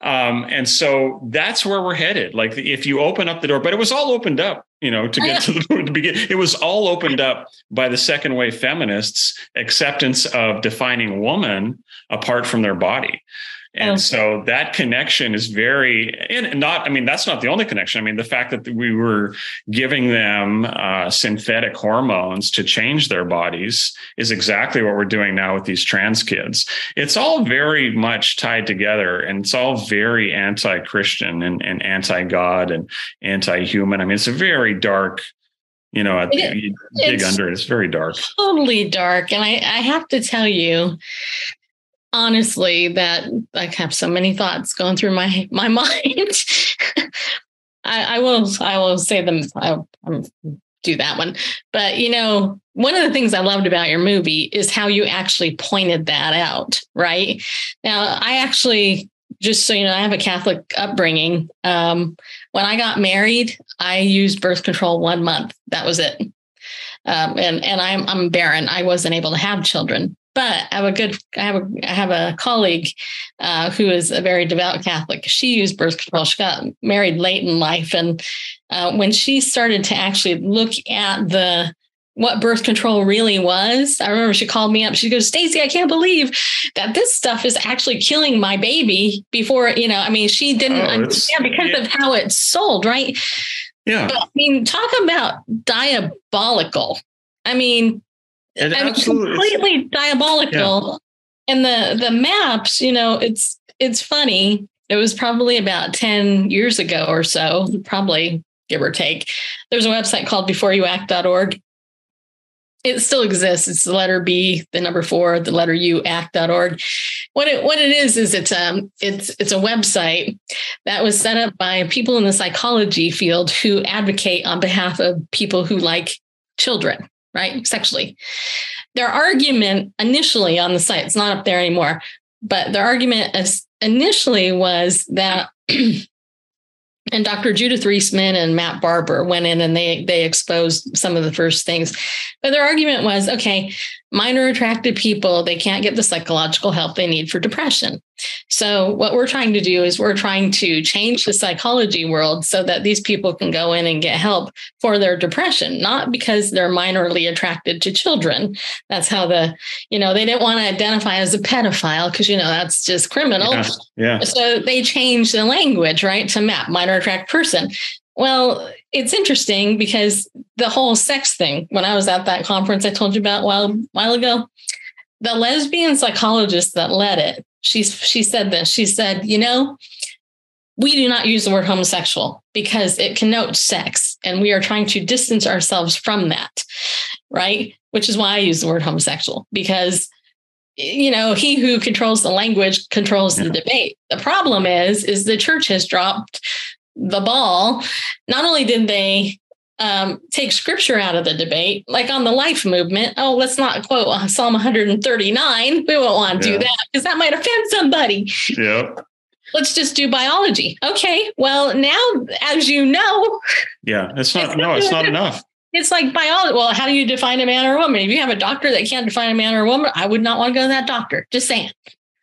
S2: Um, and so that's where we're headed. Like if you open up the door, but it was all opened up, you know, to get <laughs> to the to begin. It was all opened up by the second wave feminists' acceptance of defining woman apart from their body. And oh. so that connection is very, and not, I mean, that's not the only connection. I mean, the fact that we were giving them uh, synthetic hormones to change their bodies is exactly what we're doing now with these trans kids. It's all very much tied together and it's all very anti Christian and, and anti God and anti human. I mean, it's a very dark you know, it, you dig under it, it's very dark.
S1: Totally dark. And I, I have to tell you, honestly that I have so many thoughts going through my my <laughs> mind. I, I, will I will say them. I, I'm do that one. But you know, one of the things I loved about your movie is how you actually pointed that out. Right now, I actually just so you know, I have a Catholic upbringing. Um, when I got married, I used birth control one month. That was it. Um, and and I'm I'm barren. I wasn't able to have children. But I have a good, I have a, I have a colleague uh, who is a very devout Catholic. She used birth control. She got married late in life, and uh, when she started to actually look at the what birth control really was. I remember she called me up. She goes, Stacy, I can't believe that this stuff is actually killing my baby before, you know, I mean, she didn't oh, understand because yeah. of how it's sold, right?
S2: Yeah. But,
S1: I mean, talk about diabolical. I mean, it I mean completely diabolical. Yeah. And the the maps, you know, it's it's funny. It was probably about 10 years ago or so, probably give or take. There's a website called b4uact.org it still exists. It's the letter B, the number four, the letter U, act.org. What it what it is is it's um it's it's a website that was set up by people in the psychology field who advocate on behalf of people who like children, right? Sexually. Their argument initially on the site, it's not up there anymore, but their argument initially was that <clears throat> and Dr. Judith Reisman and Matt Barber went in and they they exposed some of the first things. But their argument was, okay, minor attracted people, they can't get the psychological help they need for depression. So what we're trying to do is we're trying to change the psychology world so that these people can go in and get help for their depression, not because they're minorly attracted to children. That's how the, you know, they didn't want to identify as a pedophile because, you know, that's just criminal.
S2: Yeah, yeah.
S1: So they changed the language, right, to map minor attract person. Well, it's interesting because the whole sex thing, when I was at that conference I told you about a while, while ago, the lesbian psychologist that led it, she, she said this. She said, you know, we do not use the word homosexual because it connotes sex and we are trying to distance ourselves from that right which is why i use the word homosexual because you know he who controls the language controls yeah. the debate the problem is is the church has dropped the ball not only did they um, take scripture out of the debate, like on the life movement. Oh, let's not quote Psalm 139. We won't want to yeah. do that because that might offend somebody.
S2: Yep.
S1: Let's just do biology. Okay. Well, now, as you know,
S2: yeah, it's not, it's no, it's not enough.
S1: It's like biology. Well, how do you define a man or a woman? If you have a doctor that can't define a man or a woman, I would not want to go to that doctor. Just saying.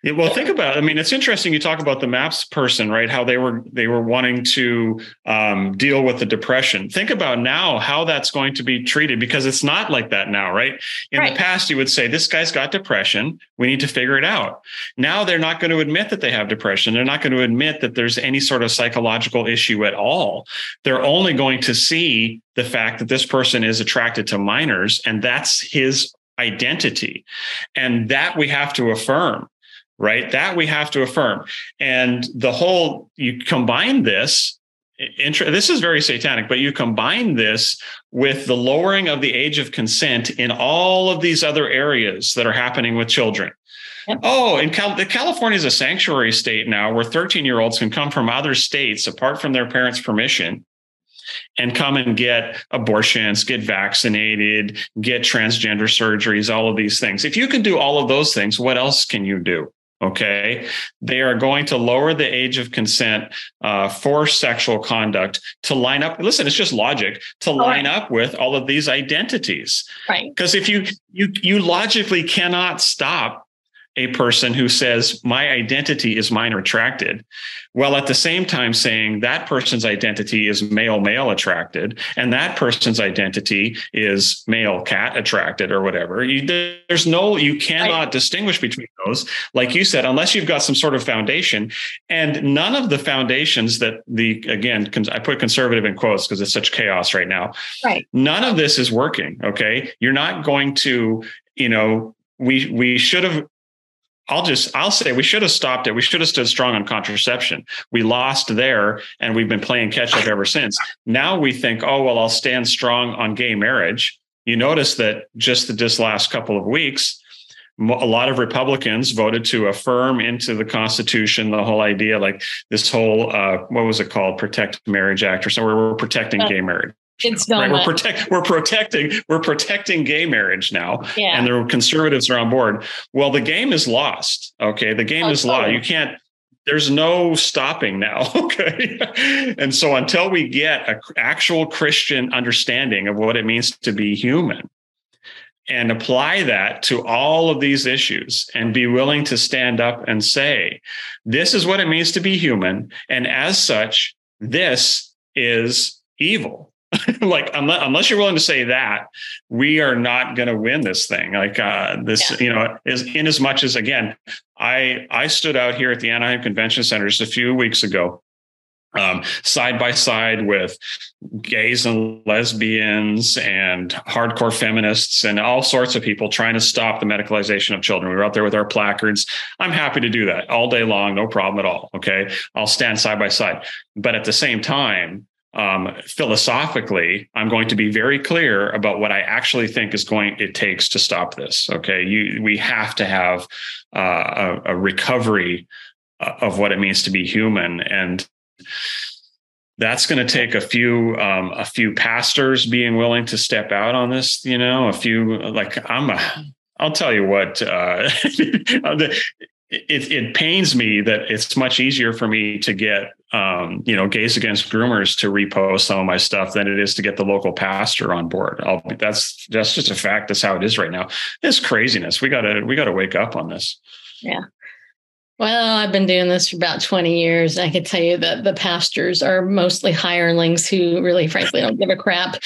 S2: Yeah, well, think about. It. I mean, it's interesting. You talk about the maps person, right? How they were they were wanting to um, deal with the depression. Think about now how that's going to be treated because it's not like that now, right? In right. the past, you would say this guy's got depression. We need to figure it out. Now they're not going to admit that they have depression. They're not going to admit that there's any sort of psychological issue at all. They're only going to see the fact that this person is attracted to minors, and that's his identity, and that we have to affirm right? That we have to affirm. And the whole, you combine this, this is very satanic, but you combine this with the lowering of the age of consent in all of these other areas that are happening with children. Yep. Oh, and Cal- California is a sanctuary state now where 13 year olds can come from other states apart from their parents' permission and come and get abortions, get vaccinated, get transgender surgeries, all of these things. If you can do all of those things, what else can you do? Okay. They are going to lower the age of consent uh, for sexual conduct to line up. Listen, it's just logic to line up with all of these identities.
S1: Right.
S2: Because if you you you logically cannot stop a person who says my identity is minor attracted while at the same time saying that person's identity is male male attracted and that person's identity is male cat attracted or whatever. You, there's no you cannot distinguish between those. Like you said unless you've got some sort of foundation and none of the foundations that the again i put conservative in quotes because it's such chaos right now.
S1: Right.
S2: None of this is working okay? You're not going to you know we we should have I'll just I'll say we should have stopped it. We should have stood strong on contraception. We lost there and we've been playing catch up ever since. Now we think, oh well, I'll stand strong on gay marriage. You notice that just this last couple of weeks, a lot of Republicans voted to affirm into the Constitution the whole idea, like this whole uh, what was it called, Protect Marriage Act, or somewhere we're protecting gay marriage.
S1: It's right?
S2: We're protect we're protecting we're protecting gay marriage now.
S1: Yeah.
S2: And the conservatives are on board. Well, the game is lost. Okay. The game oh, is totally. lost. You can't there's no stopping now. <laughs> Okay. and so until we get an actual Christian understanding of what it means to be human, and apply that to all of these issues and be willing to stand up and say, this is what it means to be human. And as such, this is evil. <laughs> like unless, unless you're willing to say that, we are not going to win this thing. Like uh, this, yeah. you know, is in as much as again, I I stood out here at the Anaheim Convention Center just a few weeks ago um, side by side with gays and lesbians and hardcore feminists and all sorts of people trying to stop the medicalization of children. We were out there with our placards. I'm happy to do that all day long, no problem at all. Okay. I'll stand side by side. But at the same time, um, philosophically, I'm going to be very clear about what I actually think is going it takes to stop this. Okay, you we have to have uh, a, a recovery uh, of what it means to be human, and that's going to take a few um, a few pastors being willing to step out on this you know a few like i'm a i'll tell you what uh, <laughs> it, it pains me that it's much easier for me to get um, you know gays against groomers to repost some of my stuff than it is to get the local pastor on board. I'll, that's that's just a fact. That's how it is right now. It's craziness. We gotta we gotta wake up on this.
S1: Yeah well, I've been doing this for about 20 years. I can tell you that the pastors are mostly hirelings who really, frankly, don't give a crap.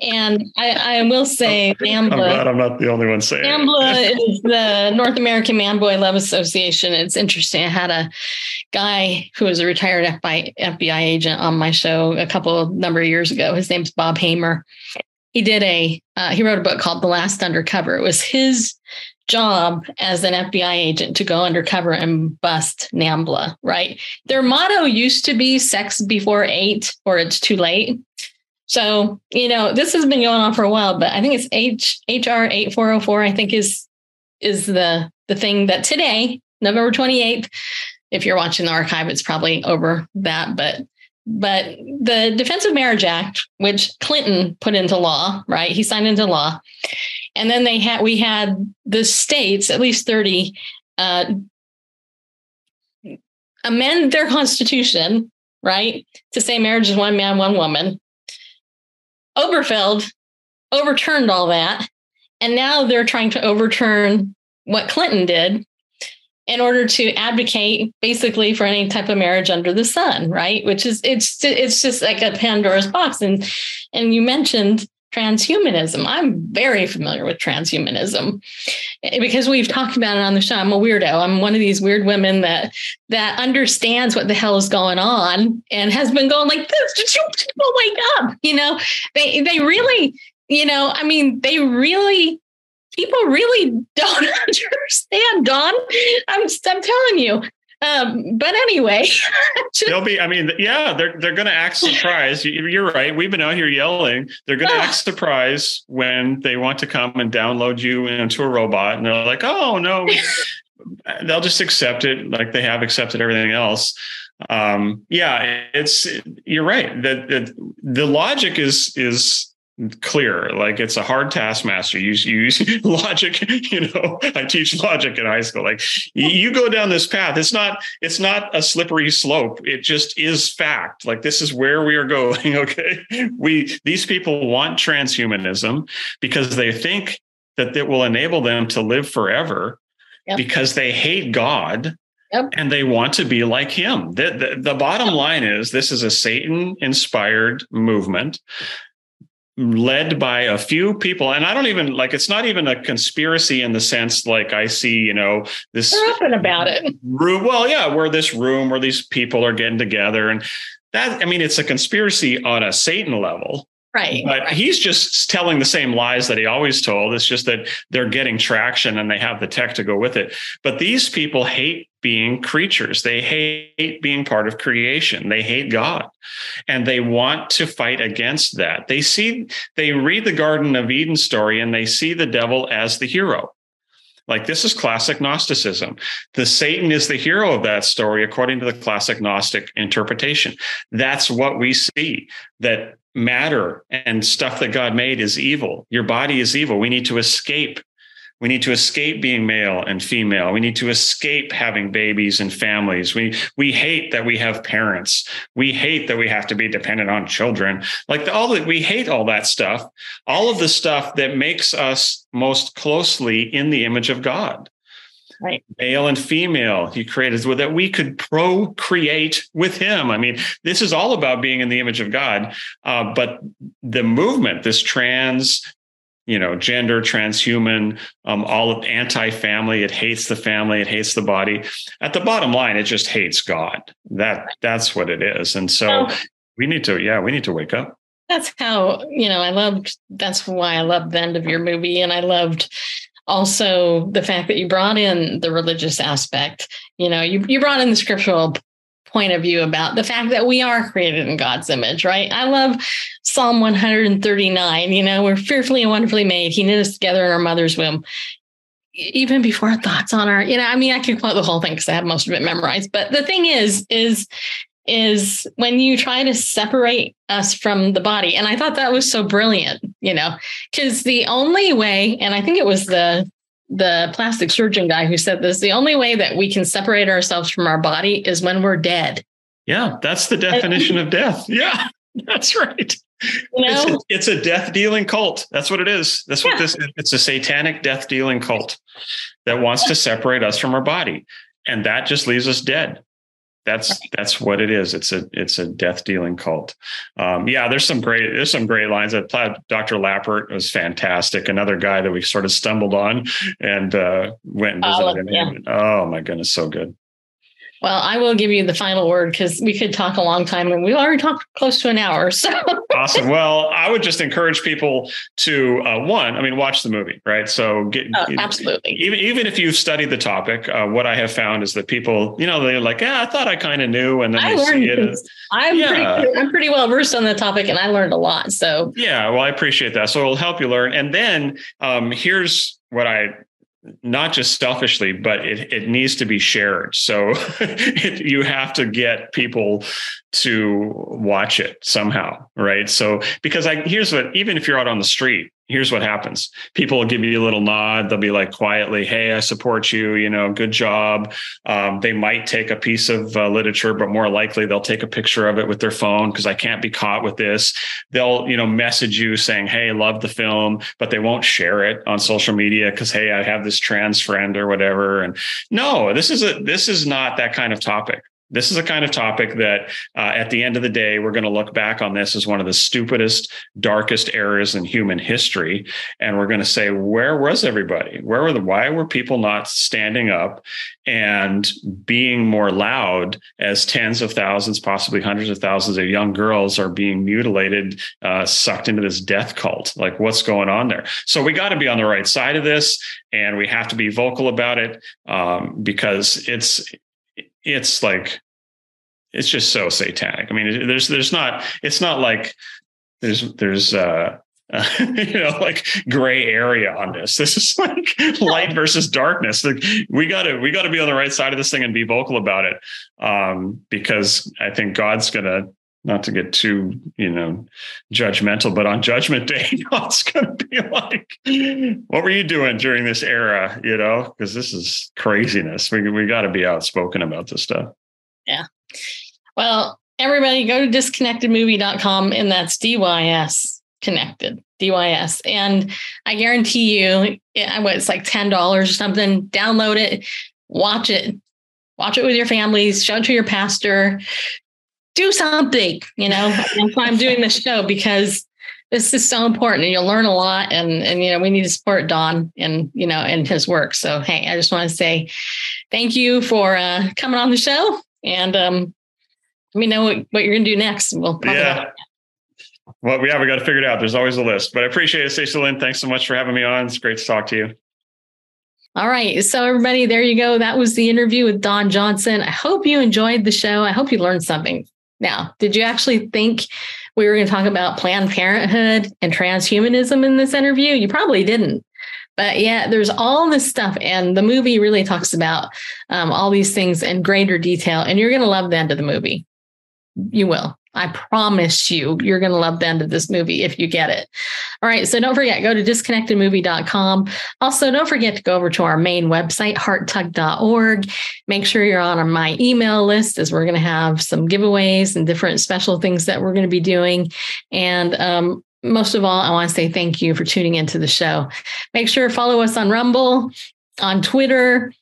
S1: And I, I will say,
S2: NAMBLA. I'm glad I'm not the only one saying
S1: NAMBLA is the North American Man Boy Love Association. It's interesting. I had a guy who was a retired FBI, FBI agent on my show a couple number of years ago. His name's Bob Hamer. He did a, uh, he wrote a book called The Last Undercover. It was his job as an FBI agent to go undercover and bust NAMBLA, right? Their motto used to be sex before eight or it's too late. So, you know, this has been going on for a while, but I think it's H HR 8404, I think is is the the thing that today, November 28th, if you're watching the archive, it's probably over that, but but the Defense of Marriage Act, which Clinton put into law, right? He signed into law. And then they had we had the states, at least 30, uh, amend their constitution, right? To say marriage is one man, one woman. Obergefell overturned all that. And now they're trying to overturn what Clinton did in order to advocate basically for any type of marriage under the sun right which is it's it's just like a pandora's box and and you mentioned transhumanism. I'm very familiar with transhumanism. Because we've talked about it on the show. I'm a weirdo. I'm one of these weird women that that understands what the hell is going on and has been going like this. Did you people wake up? You know they they really you know i mean they really people really don't <laughs> understand, Don. I'm, I'm telling you. Um, but anyway, <laughs>
S2: just, they'll be. I mean, yeah, they're they're going to act surprised. You're right. We've been out here yelling. They're going to act surprised when they want to come and download you into a robot, and they're like, "Oh no," <laughs> they'll just accept it, like they have accepted everything else. Um, yeah, it's you're right. That the, the logic is is clear. Like it's a hard taskmaster. You use <laughs> logic you know <laughs> i teach logic in high school. Like you go down this path. It's not it's not a slippery slope. It just is fact. Like this is where we are going <laughs> okay? We these people want transhumanism because they think that it will enable them to live forever yep. because they hate god Yep. and they want to be like him. The, the, the, bottom line is this is a Satan inspired movement led by a few people. And i don't even like it's not even a conspiracy in the sense like i see you know this
S1: They're open about it?
S2: room well yeah where this room where these people are getting together. And that i mean it's a conspiracy on a satan level
S1: Right.
S2: But
S1: right.
S2: he's just telling the same lies that he always told. It's just that they're getting traction and they have the tech to go with it. But these people hate being creatures. They hate being part of creation. They hate God and they want to fight against that. They see, they read the Garden of Eden story and they see the devil as the hero. Like this is classic Gnosticism. The Satan is the hero of that story, according to the classic Gnostic interpretation. That's what we see that matter and stuff that God made is evil. Your body is evil. We need to escape. We need to escape being male and female. We need to escape having babies and families. We we hate that we have parents. We hate that we have to be dependent on children. Like the, all that we hate all that stuff. All of the stuff that makes us most closely in the image of God.
S1: Right.
S2: Male and female, he created with that we could procreate with him. I mean, this is all about being in the image of God. Uh, but the movement, this trans you know, gender, transhuman, um, all of anti-family. It hates the family. It hates the body. At the bottom line, it just hates God. That that's what it is. And so we need to, yeah, we need to wake up.
S1: That's how you know. I loved. That's why I loved the end of your movie, and I loved also the fact that you brought in the religious aspect. You know, you you brought in the scriptural point of view about the fact that we are created in God's image, right? I love Psalm 139. You know, we're fearfully and wonderfully made. He knit us together in our mother's womb. Even before our thoughts on our, you know, I mean, I could quote the whole thing because I have most of it memorized. But the thing is, is is when you try to separate us from the body. And I thought that was so brilliant, you know, because the only way, and I think it was the the plastic surgeon guy who said this the only way that we can separate ourselves from our body is when we're dead.
S2: Yeah, that's the definition of death. <laughs> Yeah, that's right. You know? it's, a, it's a death dealing cult. That's what it is. That's what yeah. this it's a satanic death dealing cult that wants to separate us from our body. And that just leaves us dead that's that's what it is. It's a it's a death dealing cult. Um, yeah, there's some great there's some great lines. That Dr. Lappert was fantastic. Another guy that we sort of stumbled on and uh, went and visited oh, him. Yeah. Oh my goodness, so good.
S1: Well, I will give you the final word because we could talk a long time and we already talked close to an hour. So <laughs>
S2: awesome. Well, I would just encourage people to uh, one, I mean, watch the movie, right? So get
S1: oh, absolutely.
S2: Even even if you've studied the topic, uh, what I have found is that people, you know, they're like, yeah, I thought I kind of knew, and then I learned. It,
S1: I'm yeah. pretty I'm pretty well versed on the topic, and I learned a lot. So
S2: yeah, well, I appreciate that. So it'll help you learn. And then um, here's what I not just selfishly, but it, it needs to be shared. So <laughs> it, you have to get people to watch it somehow, right? So because I here's what even if you're out on the street, here's what happens. People will give you a little nod. They'll be like quietly, "Hey, I support you. You know, good job." Um, they might take a piece of uh, literature, but more likely they'll take a picture of it with their phone because I can't be caught with this. They'll you know message you saying, "Hey, love the film," but they won't share it on social media because hey, I have this trans friend or whatever. And no, this is a this is not that kind of topic. This is a kind of topic that, uh, at the end of the day, we're going to look back on this as one of the stupidest, darkest eras in human history, and we're going to say, where was everybody? Where were the? Why were people not standing up and being more loud as tens of thousands, possibly hundreds of thousands of young girls are being mutilated, uh, sucked into this death cult? Like, what's going on there? So we got to be on the right side of this, and we have to be vocal about it um, because it's it's like it's just so satanic. I mean, there's there's not it's not like there's there's uh, uh, <laughs> you know like gray area on this. This is like <laughs> light versus darkness. Like we got to we got to be on the right side of this thing and be vocal about it um, because I think God's gonna not to get too you know judgmental but on judgment day <laughs> it's going to be like what were you doing during this era you know? Because this is craziness. We, we got to be outspoken about this stuff.
S1: Yeah. Well everybody go to dysconnectedmovie.com and that's dys connected dys and i guarantee you it's like $10 or something. Download it watch it watch it with your families show it to your pastor do something, you know. That's why I'm doing this show because this is so important and you'll learn a lot and and you know we need to support Don and you know and his work. So hey, I just want to say thank you for uh, coming on the show and um, let me know what, what you're gonna do next. We'll
S2: yeah. Well, yeah, we got to figure it out. There's always a list, but I appreciate it, Stacy Lynn. Thanks so much for having me on. It's great to talk to you.
S1: All right. So, everybody, there you go. That was the interview with Don Johnson. I hope you enjoyed the show. I hope you learned something now, did you actually think we were going to talk about Planned Parenthood and transhumanism in this interview? You probably didn't. But yeah, there's all this stuff, and the movie really talks about um, all these things in greater detail, and you're going to love the end of the movie. You will. I promise you, you're going to love the end of this movie if you get it. All right. So don't forget, go to dysconnectedmovie.com. Also, don't forget to go over to our main website, hearttug.org. Make sure you're on my email list as we're going to have some giveaways and different special things that we're going to be doing. And um, most of all, I want to say thank you for tuning into the show. Make sure to follow us on Rumble, on Twitter,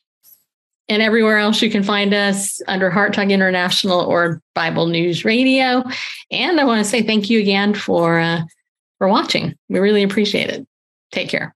S1: and everywhere else you can find us under Heart Tug International or Bible News Radio. And I want to say thank you again for uh, for watching. We really appreciate it. Take care.